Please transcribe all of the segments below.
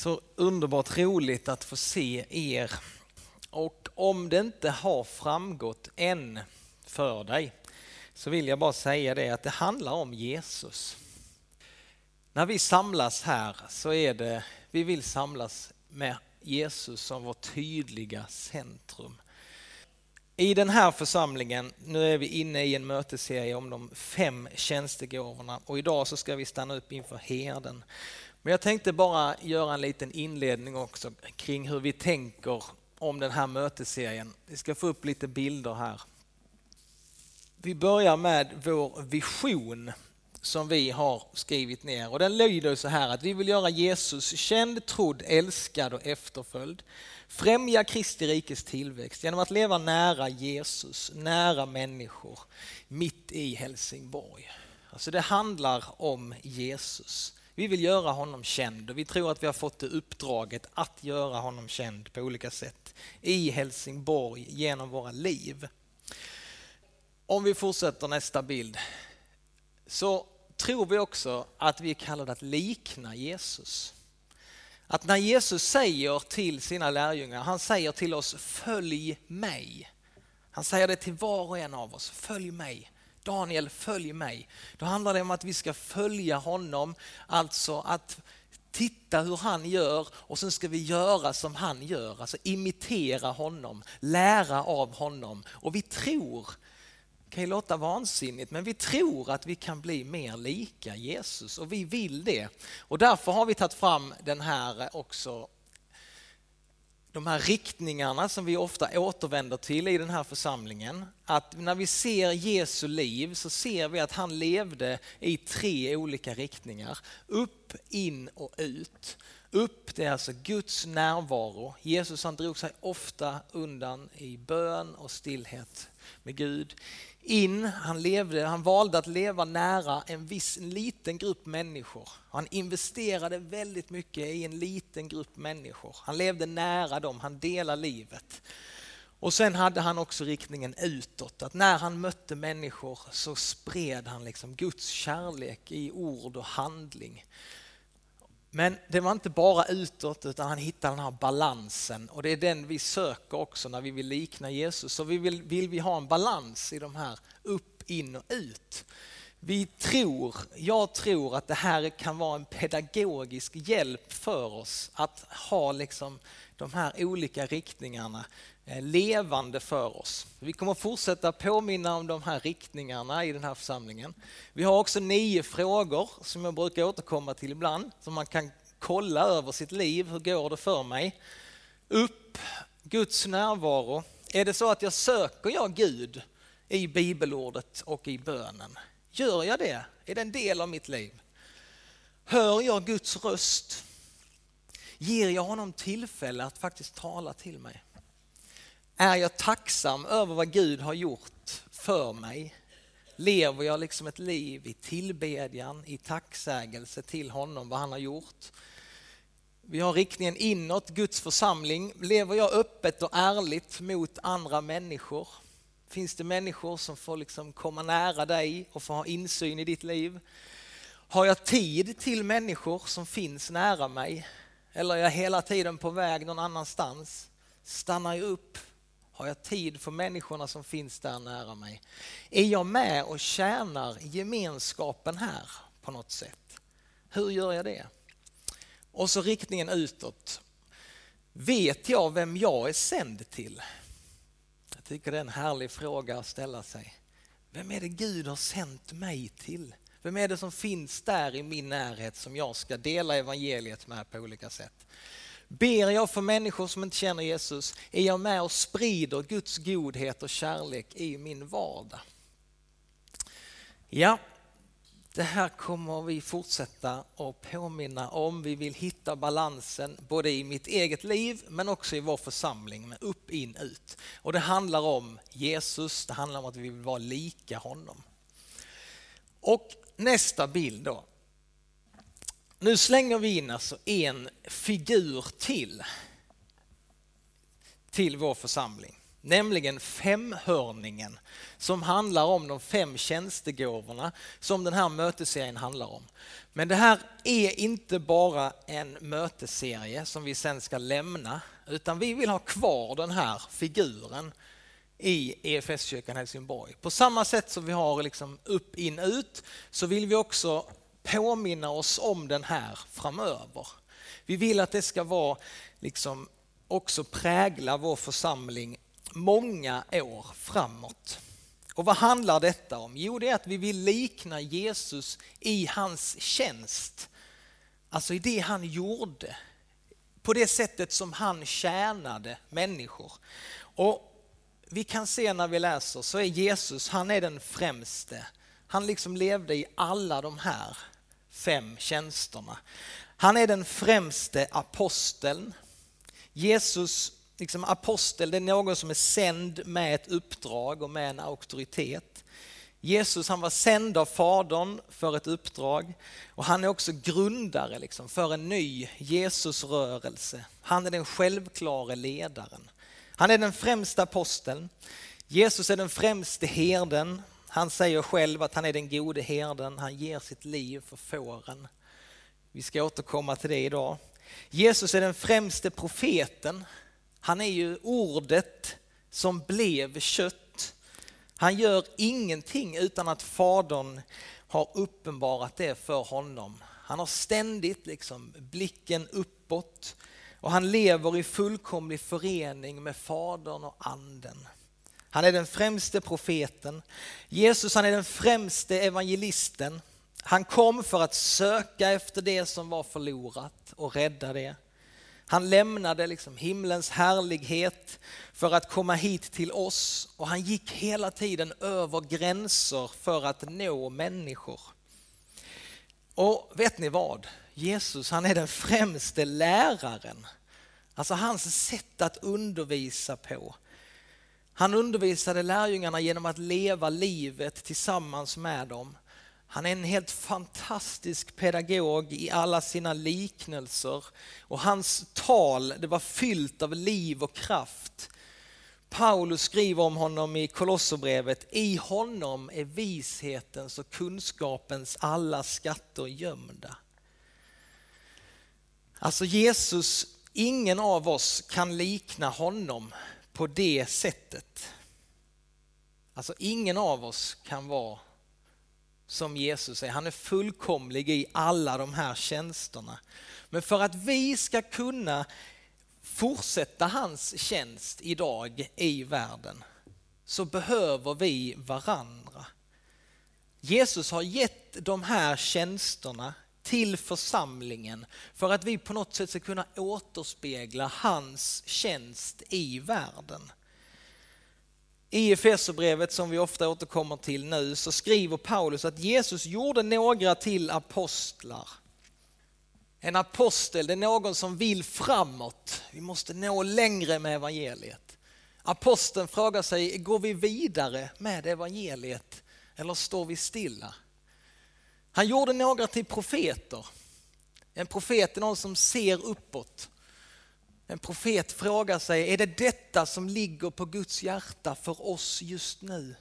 Så underbart roligt att få se er. Och om det inte har framgått än för dig så vill jag bara säga det att det handlar om Jesus. När vi samlas här så är det, vi vill samlas med Jesus som vårt tydliga centrum. I den här församlingen, nu är vi inne i en mötesserie om de fem tjänstegåvorna och idag så ska vi stanna upp inför herden. Men jag tänkte bara göra en liten inledning också kring hur vi tänker om den här mötesserien. Vi ska få upp lite bilder här. Vi börjar med vår vision som vi har skrivit ner och den lyder så här att vi vill göra Jesus känd, trodd, älskad och efterföljd. Främja Kristi rikes tillväxt genom att leva nära Jesus, nära människor, mitt i Helsingborg. Alltså det handlar om Jesus. Vi vill göra honom känd och vi tror att vi har fått det uppdraget att göra honom känd på olika sätt i Helsingborg genom våra liv. Om vi fortsätter nästa bild så tror vi också att vi är kallade att likna Jesus. Att när Jesus säger till sina lärjungar, han säger till oss följ mig. Han säger det till var och en av oss, följ mig. Daniel, följ mig. Då handlar det om att vi ska följa honom, alltså att titta hur han gör och sen ska vi göra som han gör, alltså imitera honom, lära av honom. Och vi tror, det kan ju låta vansinnigt, men vi tror att vi kan bli mer lika Jesus och vi vill det. Och därför har vi tagit fram den här också de här riktningarna som vi ofta återvänder till i den här församlingen. Att när vi ser Jesu liv så ser vi att han levde i tre olika riktningar. Upp, in och ut. Upp, det är alltså Guds närvaro. Jesus han drog sig ofta undan i bön och stillhet med Gud in, han, levde, han valde att leva nära en viss en liten grupp människor. Han investerade väldigt mycket i en liten grupp människor. Han levde nära dem, han delade livet. Och sen hade han också riktningen utåt, att när han mötte människor så spred han liksom Guds kärlek i ord och handling. Men det var inte bara utåt utan han hittade den här balansen och det är den vi söker också när vi vill likna Jesus. Så vi vill, vill vi ha en balans i de här upp, in och ut. Vi tror, jag tror att det här kan vara en pedagogisk hjälp för oss att ha liksom de här olika riktningarna Eh, levande för oss. Vi kommer fortsätta påminna om de här riktningarna i den här församlingen. Vi har också nio frågor som jag brukar återkomma till ibland, som man kan kolla över sitt liv. Hur går det för mig? Upp, Guds närvaro. Är det så att jag söker jag Gud i bibelordet och i bönen? Gör jag det? Är det en del av mitt liv? Hör jag Guds röst? Ger jag honom tillfälle att faktiskt tala till mig? Är jag tacksam över vad Gud har gjort för mig? Lever jag liksom ett liv i tillbedjan, i tacksägelse till honom, vad han har gjort? Vi har riktningen inåt, Guds församling. Lever jag öppet och ärligt mot andra människor? Finns det människor som får liksom komma nära dig och få ha insyn i ditt liv? Har jag tid till människor som finns nära mig? Eller är jag hela tiden på väg någon annanstans? Stannar jag upp? Har jag tid för människorna som finns där nära mig? Är jag med och tjänar gemenskapen här på något sätt? Hur gör jag det? Och så riktningen utåt. Vet jag vem jag är sänd till? Jag tycker det är en härlig fråga att ställa sig. Vem är det Gud har sänt mig till? Vem är det som finns där i min närhet som jag ska dela evangeliet med på olika sätt? Ber jag för människor som inte känner Jesus? Är jag med och sprider Guds godhet och kärlek i min vardag? Ja, det här kommer vi fortsätta att påminna om. Vi vill hitta balansen både i mitt eget liv men också i vår församling med upp, in, ut. Och det handlar om Jesus, det handlar om att vi vill vara lika honom. Och nästa bild då. Nu slänger vi in alltså en figur till till vår församling. nämligen femhörningen som handlar om de fem tjänstegåvorna som den här mötesserien handlar om. Men det här är inte bara en mötesserie som vi sen ska lämna utan vi vill ha kvar den här figuren i EFS-kyrkan Helsingborg. På samma sätt som vi har liksom upp, in, ut så vill vi också påminna oss om den här framöver. Vi vill att det ska vara liksom också prägla vår församling många år framåt. Och vad handlar detta om? Jo, det är att vi vill likna Jesus i hans tjänst. Alltså i det han gjorde. På det sättet som han tjänade människor. Och vi kan se när vi läser så är Jesus, han är den främste. Han liksom levde i alla de här fem tjänsterna. Han är den främste aposteln. Jesus, liksom apostel, det är någon som är sänd med ett uppdrag och med en auktoritet. Jesus han var sänd av Fadern för ett uppdrag och han är också grundare liksom för en ny Jesusrörelse. Han är den självklare ledaren. Han är den främsta aposteln. Jesus är den främste herden. Han säger själv att han är den gode herden. Han ger sitt liv för fåren. Vi ska återkomma till det idag. Jesus är den främste profeten. Han är ju ordet som blev kött. Han gör ingenting utan att Fadern har uppenbarat det för honom. Han har ständigt liksom blicken uppåt och han lever i fullkomlig förening med Fadern och Anden. Han är den främste profeten. Jesus han är den främste evangelisten. Han kom för att söka efter det som var förlorat och rädda det. Han lämnade liksom himlens härlighet för att komma hit till oss och han gick hela tiden över gränser för att nå människor. Och vet ni vad? Jesus han är den främste läraren. Alltså hans sätt att undervisa på. Han undervisade lärjungarna genom att leva livet tillsammans med dem. Han är en helt fantastisk pedagog i alla sina liknelser och hans tal det var fyllt av liv och kraft. Paulus skriver om honom i Kolosserbrevet, i honom är vishetens och kunskapens alla skatter gömda. Alltså Jesus, ingen av oss kan likna honom på det sättet. Alltså ingen av oss kan vara som Jesus är. Han är fullkomlig i alla de här tjänsterna. Men för att vi ska kunna fortsätta hans tjänst idag i världen så behöver vi varandra. Jesus har gett de här tjänsterna till församlingen för att vi på något sätt ska kunna återspegla hans tjänst i världen. I Efesierbrevet som vi ofta återkommer till nu så skriver Paulus att Jesus gjorde några till apostlar. En apostel det är någon som vill framåt. Vi måste nå längre med evangeliet. Aposteln frågar sig, går vi vidare med evangeliet eller står vi stilla? Han gjorde några till profeter. En profet är någon som ser uppåt en profet frågar sig, är det detta som ligger på Guds hjärta för oss just nu?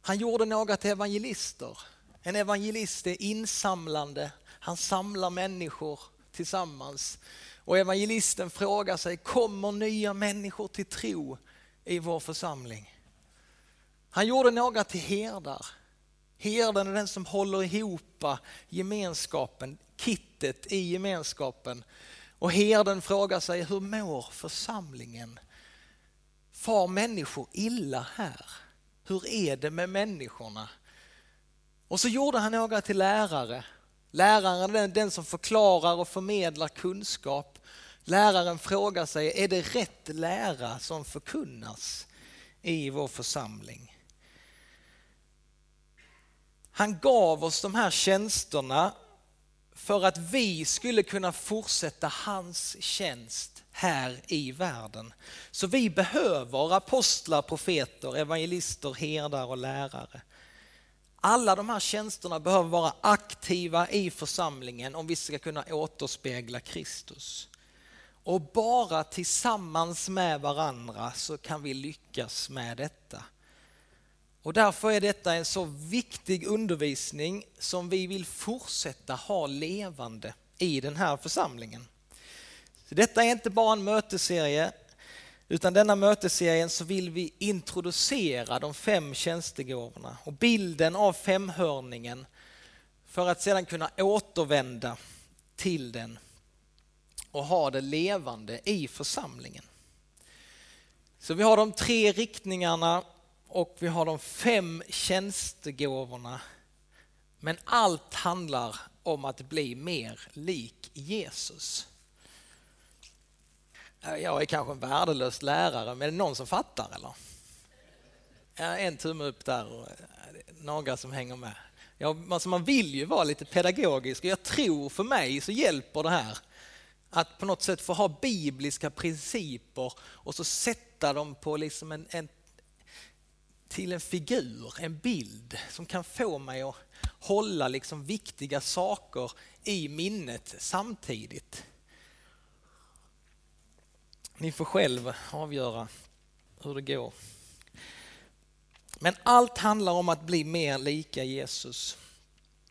Han gjorde några till evangelister. En evangelist är insamlande, han samlar människor tillsammans. Och evangelisten frågar sig, kommer nya människor till tro i vår församling? Han gjorde några till herdar. Herden är den som håller ihop gemenskapen, kittet i gemenskapen och herden frågar sig, hur mår församlingen? Far människor illa här? Hur är det med människorna? Och så gjorde han några till lärare. Läraren är den som förklarar och förmedlar kunskap. Läraren frågar sig, är det rätt lära som förkunnas i vår församling? Han gav oss de här tjänsterna för att vi skulle kunna fortsätta hans tjänst här i världen. Så vi behöver apostlar, profeter, evangelister, herdar och lärare. Alla de här tjänsterna behöver vara aktiva i församlingen om vi ska kunna återspegla Kristus. Och bara tillsammans med varandra så kan vi lyckas med detta. Och därför är detta en så viktig undervisning som vi vill fortsätta ha levande i den här församlingen. Så detta är inte bara en mötesserie, utan denna mötesserien så vill vi introducera de fem tjänstegåvorna och bilden av femhörningen för att sedan kunna återvända till den och ha det levande i församlingen. Så vi har de tre riktningarna och vi har de fem tjänstegåvorna. Men allt handlar om att bli mer lik Jesus. Jag är kanske en värdelös lärare, men är det någon som fattar eller? En tumme upp där och några som hänger med. Ja, alltså man vill ju vara lite pedagogisk och jag tror för mig så hjälper det här att på något sätt få ha bibliska principer och så sätta dem på liksom en, en till en figur, en bild som kan få mig att hålla liksom viktiga saker i minnet samtidigt. Ni får själv avgöra hur det går. Men allt handlar om att bli mer lika Jesus.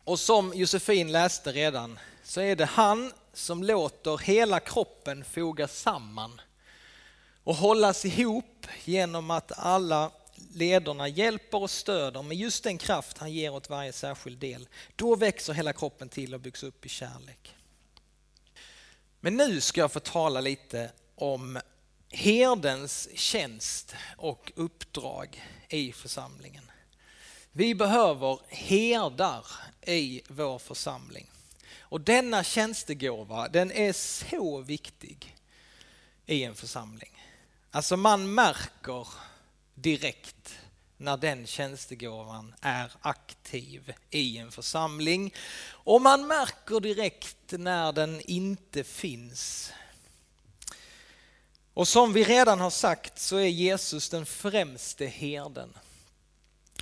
Och som Josefin läste redan så är det han som låter hela kroppen fogas samman och hållas ihop genom att alla lederna hjälper och stöder med just den kraft han ger åt varje särskild del. Då växer hela kroppen till och byggs upp i kärlek. Men nu ska jag få tala lite om herdens tjänst och uppdrag i församlingen. Vi behöver herdar i vår församling. Och denna tjänstegåva, den är så viktig i en församling. Alltså man märker direkt när den tjänstegåvan är aktiv i en församling. Och man märker direkt när den inte finns. Och som vi redan har sagt så är Jesus den främste herden.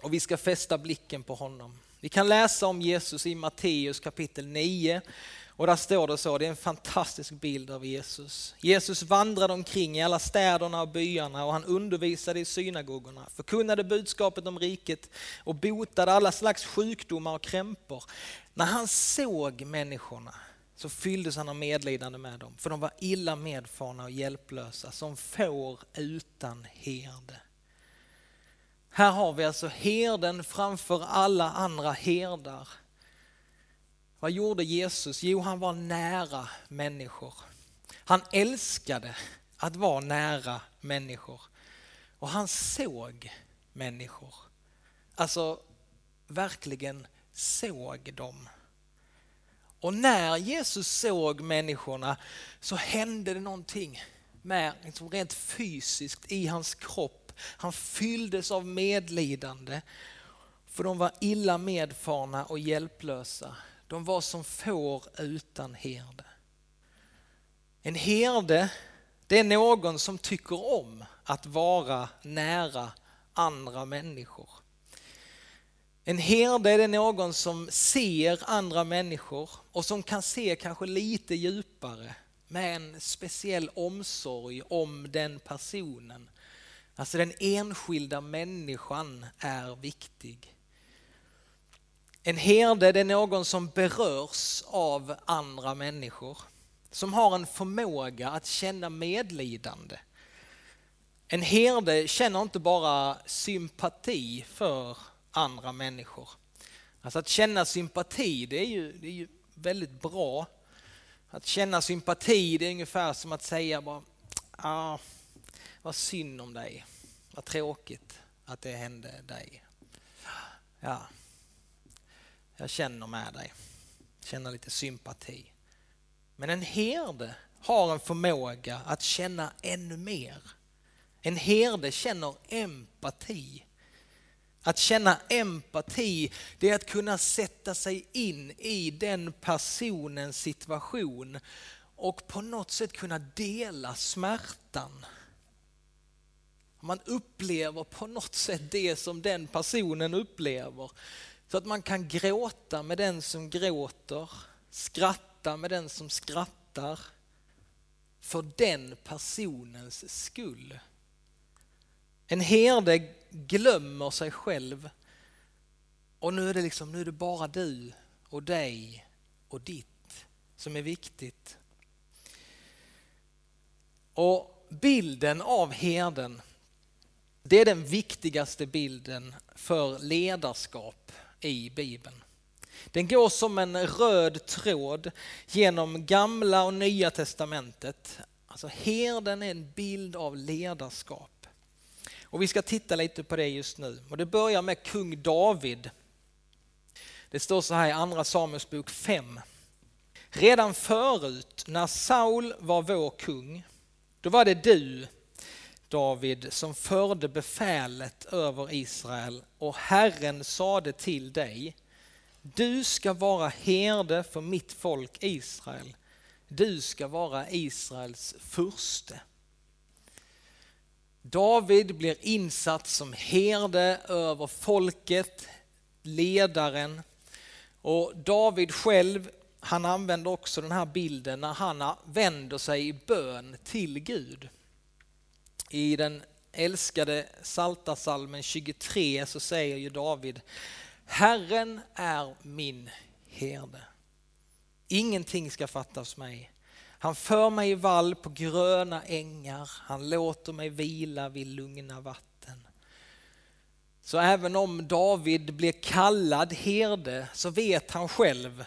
Och vi ska fästa blicken på honom. Vi kan läsa om Jesus i Matteus kapitel 9 och där står det så, det är en fantastisk bild av Jesus. Jesus vandrade omkring i alla städerna och byarna och han undervisade i synagogorna, förkunnade budskapet om riket och botade alla slags sjukdomar och krämpor. När han såg människorna så fylldes han av medlidande med dem, för de var illa medfarna och hjälplösa som får utan herde. Här har vi alltså herden framför alla andra herdar. Vad gjorde Jesus? Jo, han var nära människor. Han älskade att vara nära människor. Och han såg människor. Alltså verkligen såg dem. Och när Jesus såg människorna så hände det någonting med, liksom rent fysiskt i hans kropp han fylldes av medlidande för de var illa medfarna och hjälplösa. De var som får utan herde. En herde, det är någon som tycker om att vara nära andra människor. En herde är någon som ser andra människor och som kan se kanske lite djupare med en speciell omsorg om den personen Alltså den enskilda människan är viktig. En herde det är någon som berörs av andra människor. Som har en förmåga att känna medlidande. En herde känner inte bara sympati för andra människor. Alltså att känna sympati det är ju, det är ju väldigt bra. Att känna sympati det är ungefär som att säga bara, ah, vad synd om dig. Vad tråkigt att det hände dig. Ja, jag känner med dig. Känner lite sympati. Men en herde har en förmåga att känna ännu mer. En herde känner empati. Att känna empati, det är att kunna sätta sig in i den personens situation och på något sätt kunna dela smärtan man upplever på något sätt det som den personen upplever. Så att man kan gråta med den som gråter, skratta med den som skrattar. för den personens skull. En herde glömmer sig själv och nu är det liksom, nu är det bara du och dig och ditt som är viktigt. Och bilden av herden, det är den viktigaste bilden för ledarskap i Bibeln. Den går som en röd tråd genom gamla och nya testamentet. Alltså herden är en bild av ledarskap. Och vi ska titta lite på det just nu. Och det börjar med kung David. Det står så här i andra Samuelsbok 5. Redan förut när Saul var vår kung, då var det du, David, som förde befälet över Israel och Herren sade till dig, du ska vara herde för mitt folk Israel. Du ska vara Israels furste. David blir insatt som herde över folket, ledaren. Och David själv, han använder också den här bilden när han vänder sig i bön till Gud. I den älskade Saltasalmen 23 så säger ju David Herren är min herde. Ingenting ska fattas mig. Han för mig i vall på gröna ängar. Han låter mig vila vid lugna vatten. Så även om David blir kallad herde så vet han själv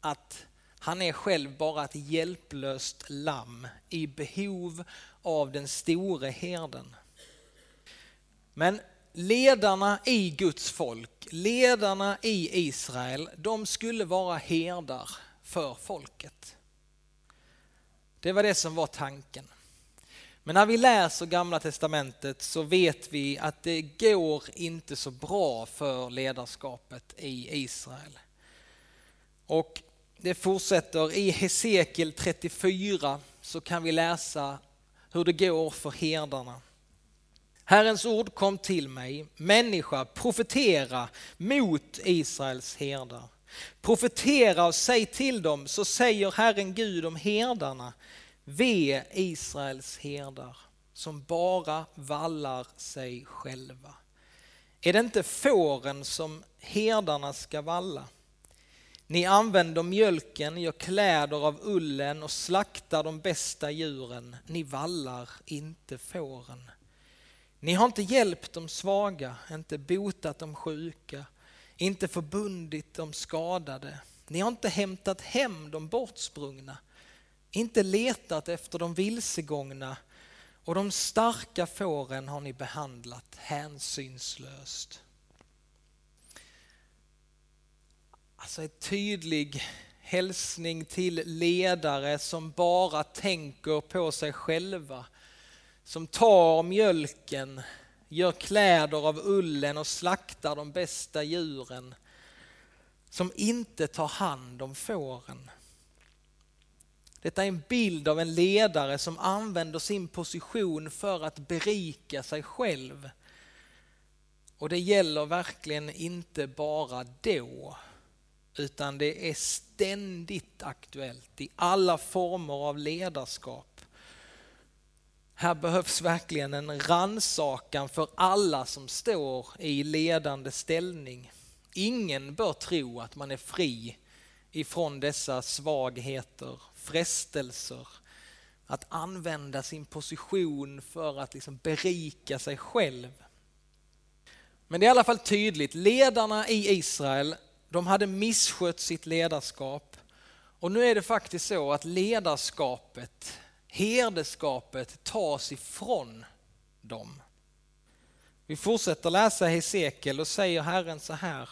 att han är själv bara ett hjälplöst lamm i behov av den store herden. Men ledarna i Guds folk, ledarna i Israel, de skulle vara herdar för folket. Det var det som var tanken. Men när vi läser Gamla Testamentet så vet vi att det går inte så bra för ledarskapet i Israel. Och det fortsätter i Hesekiel 34 så kan vi läsa hur det går för herdarna. Herrens ord kom till mig, människa, profetera mot Israels herdar. Profetera och säg till dem, så säger Herren Gud om herdarna, ve Israels herdar som bara vallar sig själva. Är det inte fåren som herdarna ska valla? Ni använder mjölken, gör kläder av ullen och slaktar de bästa djuren. Ni vallar inte fåren. Ni har inte hjälpt de svaga, inte botat de sjuka, inte förbundit de skadade. Ni har inte hämtat hem de bortsprungna, inte letat efter de vilsegångna och de starka fåren har ni behandlat hänsynslöst. Alltså en tydlig hälsning till ledare som bara tänker på sig själva som tar mjölken, gör kläder av ullen och slaktar de bästa djuren. Som inte tar hand om fåren. Detta är en bild av en ledare som använder sin position för att berika sig själv. Och det gäller verkligen inte bara då, utan det är ständigt aktuellt i alla former av ledarskap. Här behövs verkligen en ransakan för alla som står i ledande ställning. Ingen bör tro att man är fri ifrån dessa svagheter, frestelser, att använda sin position för att liksom berika sig själv. Men det är i alla fall tydligt, ledarna i Israel, de hade misskött sitt ledarskap och nu är det faktiskt så att ledarskapet herdeskapet tas ifrån dem. Vi fortsätter läsa Hesekiel och säger Herren så här.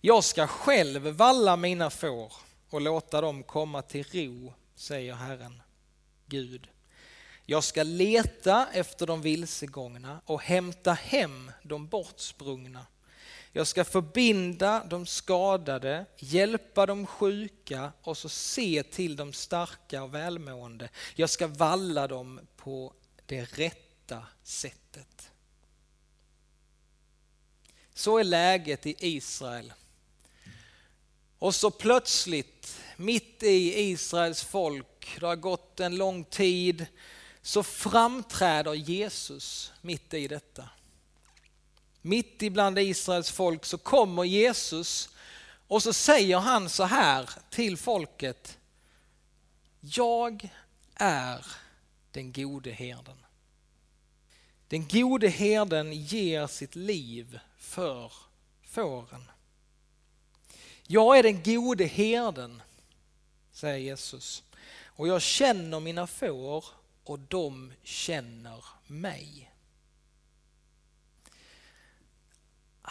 Jag ska själv valla mina får och låta dem komma till ro, säger Herren, Gud. Jag ska leta efter de vilsegångna och hämta hem de bortsprungna. Jag ska förbinda de skadade, hjälpa de sjuka och så se till de starka och välmående. Jag ska valla dem på det rätta sättet. Så är läget i Israel. Och så plötsligt, mitt i Israels folk folk, det har gått en lång tid, så framträder Jesus mitt i detta. Mitt ibland Israels folk så kommer Jesus och så säger han så här till folket. Jag är den gode herden. Den gode herden ger sitt liv för fåren. Jag är den gode herden, säger Jesus. Och jag känner mina får och de känner mig.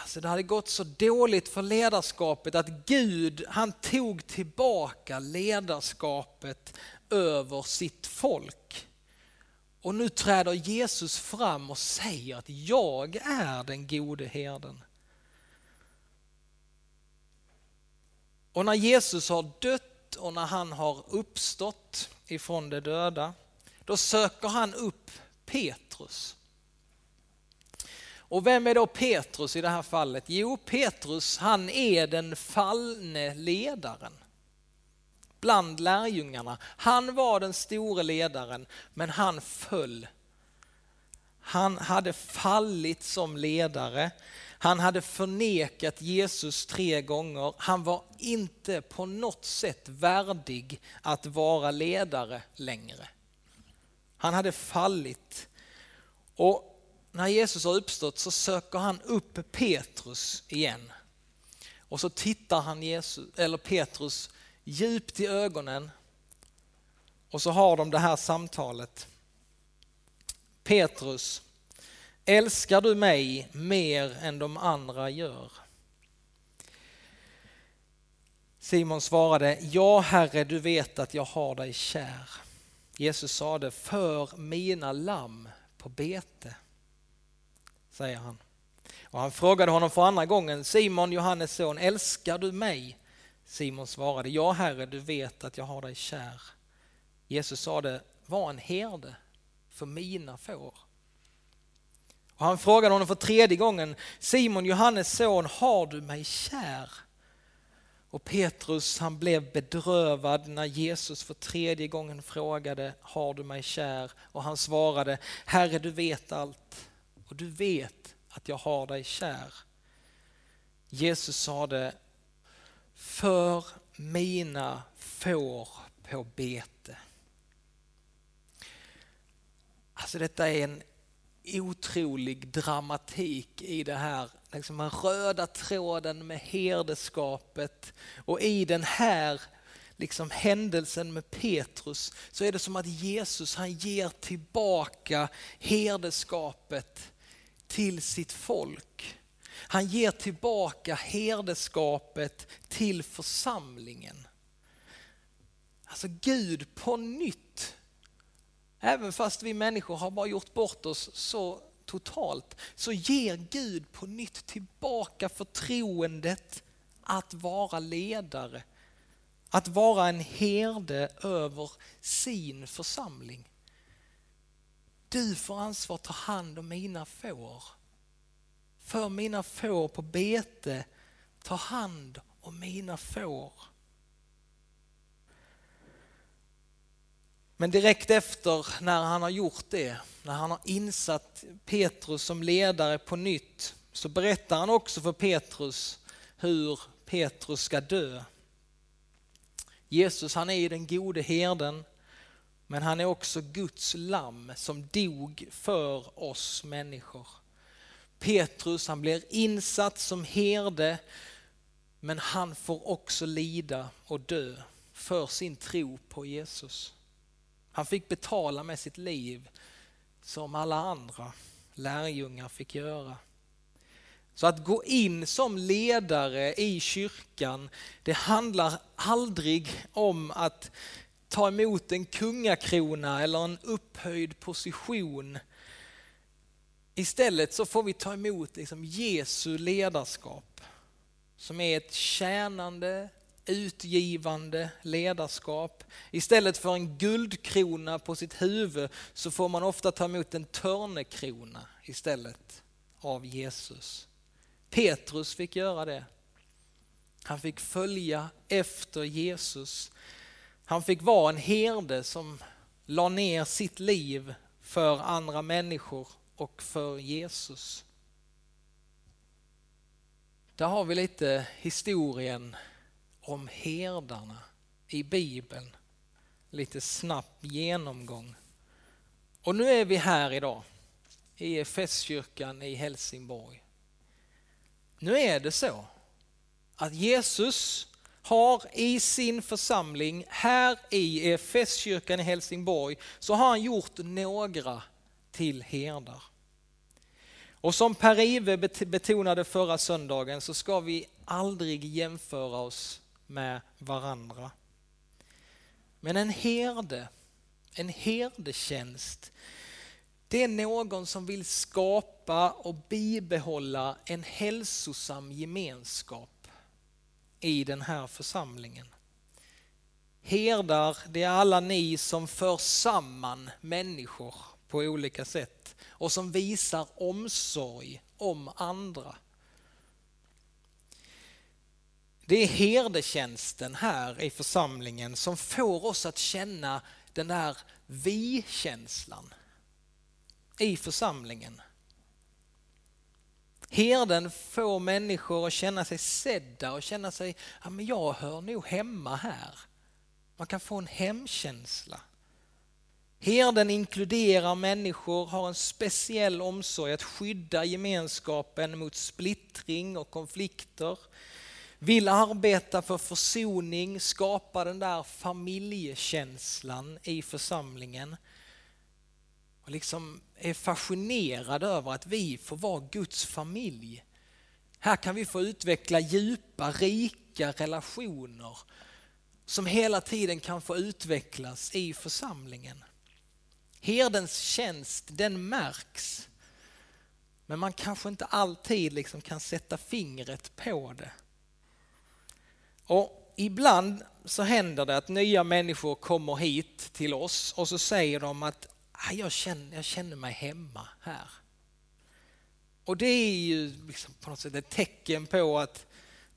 Alltså det hade gått så dåligt för ledarskapet att Gud han tog tillbaka ledarskapet över sitt folk. Och nu träder Jesus fram och säger att jag är den gode herden. Och när Jesus har dött och när han har uppstått ifrån de döda, då söker han upp Petrus. Och vem är då Petrus i det här fallet? Jo, Petrus han är den fallne ledaren bland lärjungarna. Han var den store ledaren, men han föll. Han hade fallit som ledare. Han hade förnekat Jesus tre gånger. Han var inte på något sätt värdig att vara ledare längre. Han hade fallit. Och när Jesus har uppstått så söker han upp Petrus igen. Och så tittar han Jesus, eller Petrus djupt i ögonen och så har de det här samtalet. Petrus, älskar du mig mer än de andra gör? Simon svarade, ja Herre, du vet att jag har dig kär. Jesus sade, för mina lamm på bete, säger han. Och han frågade honom för andra gången, Simon, Johannes son, älskar du mig? Simon svarade, ja Herre, du vet att jag har dig kär. Jesus sade, var en herde för mina får. Och han frågade honom för tredje gången, Simon, Johannes son, har du mig kär? Och Petrus han blev bedrövad när Jesus för tredje gången frågade, har du mig kär? Och han svarade, Herre du vet allt och du vet att jag har dig kär. Jesus sade, för mina får på bete. Alltså detta är en otrolig dramatik i det här, liksom den röda tråden med herdeskapet och i den här liksom händelsen med Petrus så är det som att Jesus han ger tillbaka herdeskapet till sitt folk. Han ger tillbaka herdeskapet till församlingen. Alltså Gud på nytt, även fast vi människor har bara gjort bort oss så totalt, så ger Gud på nytt tillbaka förtroendet att vara ledare. Att vara en herde över sin församling. Du får ansvar att ta hand om mina får för mina får på bete, ta hand om mina får. Men direkt efter när han har gjort det, när han har insatt Petrus som ledare på nytt, så berättar han också för Petrus hur Petrus ska dö. Jesus han är den gode herden, men han är också Guds lamm som dog för oss människor. Petrus han blir insatt som herde men han får också lida och dö för sin tro på Jesus. Han fick betala med sitt liv som alla andra lärjungar fick göra. Så att gå in som ledare i kyrkan, det handlar aldrig om att ta emot en kungakrona eller en upphöjd position Istället så får vi ta emot liksom Jesu ledarskap som är ett tjänande, utgivande ledarskap. Istället för en guldkrona på sitt huvud så får man ofta ta emot en törnekrona istället av Jesus. Petrus fick göra det. Han fick följa efter Jesus. Han fick vara en herde som la ner sitt liv för andra människor och för Jesus. Där har vi lite historien om herdarna i Bibeln. Lite snabb genomgång. Och nu är vi här idag i Festkyrkan i Helsingborg. Nu är det så att Jesus har i sin församling här i Festkyrkan i Helsingborg så har han gjort några till herdar. Och som Per-Ive betonade förra söndagen så ska vi aldrig jämföra oss med varandra. Men en herde, en herdetjänst, det är någon som vill skapa och bibehålla en hälsosam gemenskap i den här församlingen. Herdar, det är alla ni som för samman människor på olika sätt och som visar omsorg om andra. Det är herdetjänsten här i församlingen som får oss att känna den där vi-känslan i församlingen. Herden får människor att känna sig sedda och känna sig, ja men jag hör nog hemma här. Man kan få en hemkänsla. Herden inkluderar människor, har en speciell omsorg att skydda gemenskapen mot splittring och konflikter. Vill arbeta för försoning, skapa den där familjekänslan i församlingen. Och liksom är fascinerad över att vi får vara Guds familj. Här kan vi få utveckla djupa, rika relationer som hela tiden kan få utvecklas i församlingen. Herdens tjänst, den märks. Men man kanske inte alltid liksom kan sätta fingret på det. Och ibland så händer det att nya människor kommer hit till oss och så säger de att Ah, jag känner, jag känner mig hemma här. Och det är ju liksom på något sätt ett tecken på att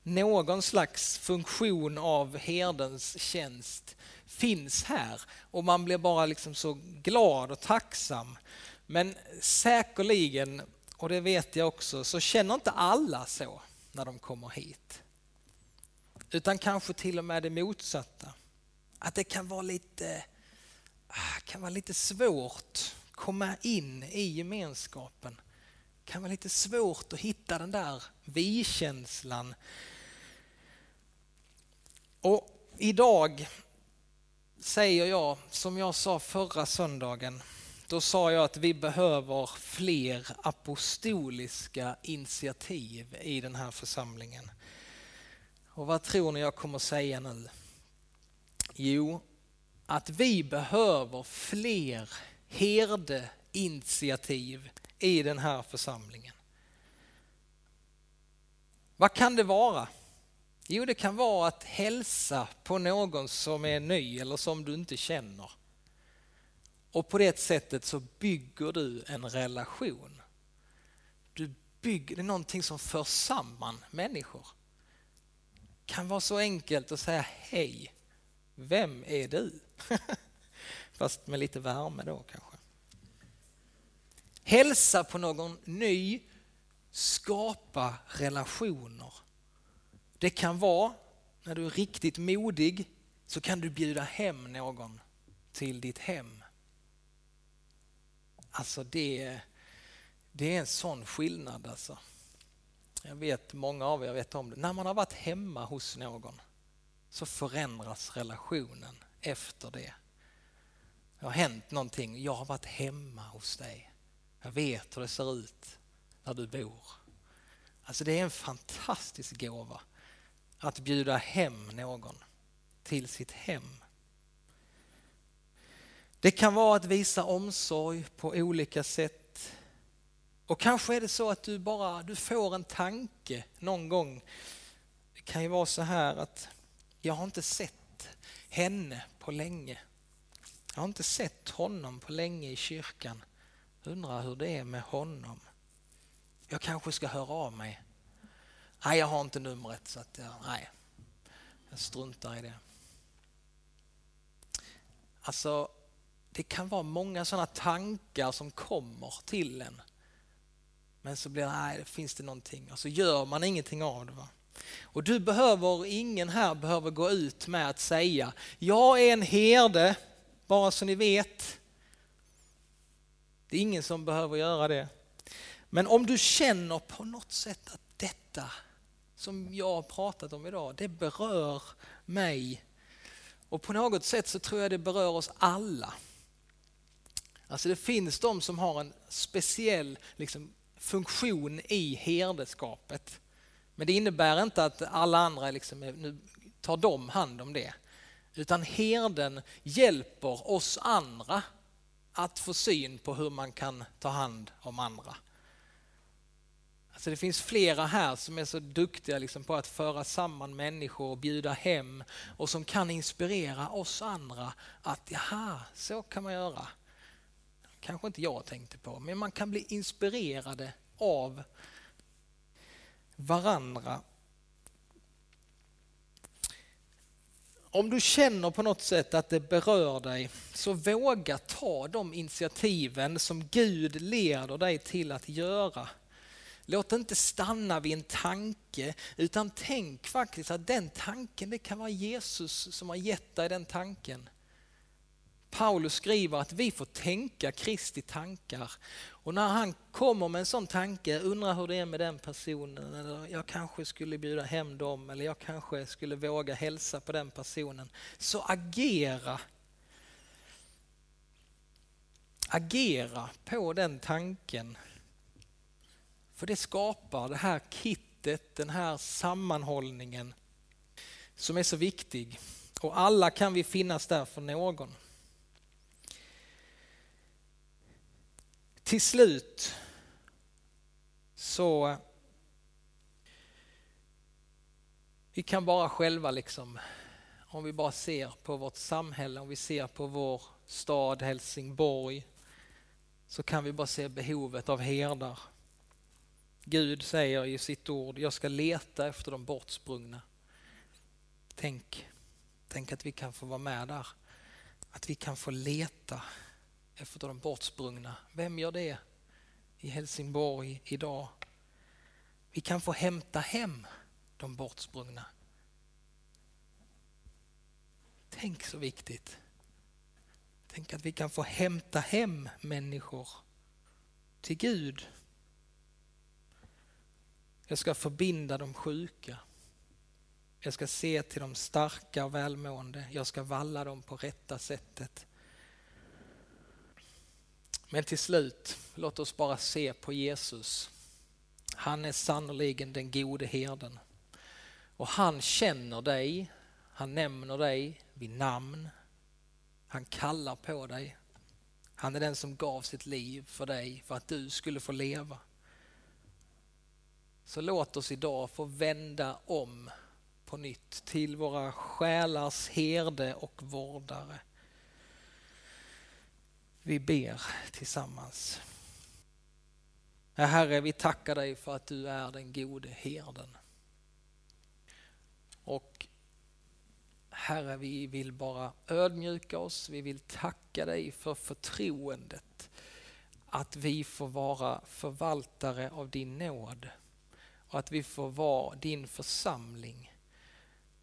någon slags funktion av herdens tjänst finns här och man blir bara liksom så glad och tacksam. Men säkerligen, och det vet jag också, så känner inte alla så när de kommer hit. Utan kanske till och med det motsatta. Att det kan vara lite, Ah, kan vara lite svårt att komma in i gemenskapen. Det kan vara lite svårt att hitta den där vi-känslan. Och idag säger jag, som jag sa förra söndagen, då sa jag att vi behöver fler apostoliska initiativ i den här församlingen. Och vad tror ni jag kommer säga nu? Jo, att vi behöver fler herdeinitiativ i den här församlingen. Vad kan det vara? Jo, det kan vara att hälsa på någon som är ny eller som du inte känner. Och på det sättet så bygger du en relation. Du bygger, det är någonting som för samman människor. Det kan vara så enkelt att säga hej, vem är du? Fast med lite värme då kanske. Hälsa på någon ny, skapa relationer. Det kan vara när du är riktigt modig så kan du bjuda hem någon till ditt hem. Alltså det, det är en sån skillnad alltså. Jag vet många av er vet om det. När man har varit hemma hos någon så förändras relationen efter det. Det har hänt någonting. Jag har varit hemma hos dig. Jag vet hur det ser ut där du bor. Alltså det är en fantastisk gåva att bjuda hem någon till sitt hem. Det kan vara att visa omsorg på olika sätt. Och kanske är det så att du bara du får en tanke någon gång. Det kan ju vara så här att jag har inte sett henne på länge. Jag har inte sett honom på länge i kyrkan. Undrar hur det är med honom. Jag kanske ska höra av mig Nej, jag har inte numret så att jag, nej, jag struntar i det. Alltså, det kan vara många sådana tankar som kommer till en. Men så blir det, nej, finns det någonting och så gör man ingenting av det. Va? Och du behöver, ingen här behöver gå ut med att säga, jag är en herde, bara så ni vet. Det är ingen som behöver göra det. Men om du känner på något sätt att detta som jag har pratat om idag, det berör mig. Och på något sätt så tror jag det berör oss alla. Alltså det finns de som har en speciell liksom, funktion i herdeskapet. Men det innebär inte att alla andra liksom, nu tar de hand om det. Utan herden hjälper oss andra att få syn på hur man kan ta hand om andra. Alltså det finns flera här som är så duktiga liksom på att föra samman människor och bjuda hem och som kan inspirera oss andra att jaha, så kan man göra. Kanske inte jag tänkte på, men man kan bli inspirerade av varandra. Om du känner på något sätt att det berör dig, så våga ta de initiativen som Gud leder dig till att göra. Låt det inte stanna vid en tanke, utan tänk faktiskt att den tanken, det kan vara Jesus som har gett dig den tanken. Paulus skriver att vi får tänka Kristi tankar. Och när han kommer med en sån tanke, undrar hur det är med den personen, eller jag kanske skulle bjuda hem dem, eller jag kanske skulle våga hälsa på den personen. Så agera. Agera på den tanken för det skapar det här kittet, den här sammanhållningen som är så viktig. Och alla kan vi finnas där för någon. Till slut så vi kan bara själva liksom, om vi bara ser på vårt samhälle, om vi ser på vår stad Helsingborg, så kan vi bara se behovet av herdar Gud säger i sitt ord, jag ska leta efter de bortsprungna. Tänk, tänk att vi kan få vara med där. Att vi kan få leta efter de bortsprungna. Vem gör det i Helsingborg idag? Vi kan få hämta hem de bortsprungna. Tänk så viktigt. Tänk att vi kan få hämta hem människor till Gud jag ska förbinda de sjuka. Jag ska se till de starka och välmående. Jag ska valla dem på rätta sättet. Men till slut, låt oss bara se på Jesus. Han är sannoliken den gode herden. Och han känner dig, han nämner dig vid namn. Han kallar på dig. Han är den som gav sitt liv för dig för att du skulle få leva. Så låt oss idag få vända om på nytt till våra själars herde och vårdare. Vi ber tillsammans. Herre, vi tackar dig för att du är den gode herden. Och Herre, vi vill bara ödmjuka oss. Vi vill tacka dig för förtroendet att vi får vara förvaltare av din nåd och att vi får vara din församling.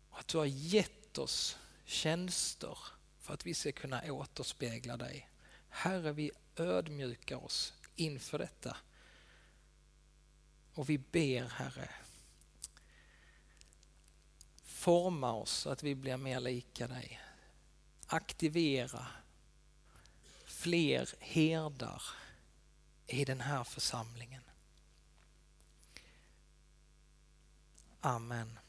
Och att du har gett oss tjänster för att vi ska kunna återspegla dig. Herre, vi ödmjukar oss inför detta. Och vi ber, Herre, forma oss så att vi blir mer lika dig. Aktivera fler herdar i den här församlingen. Amen.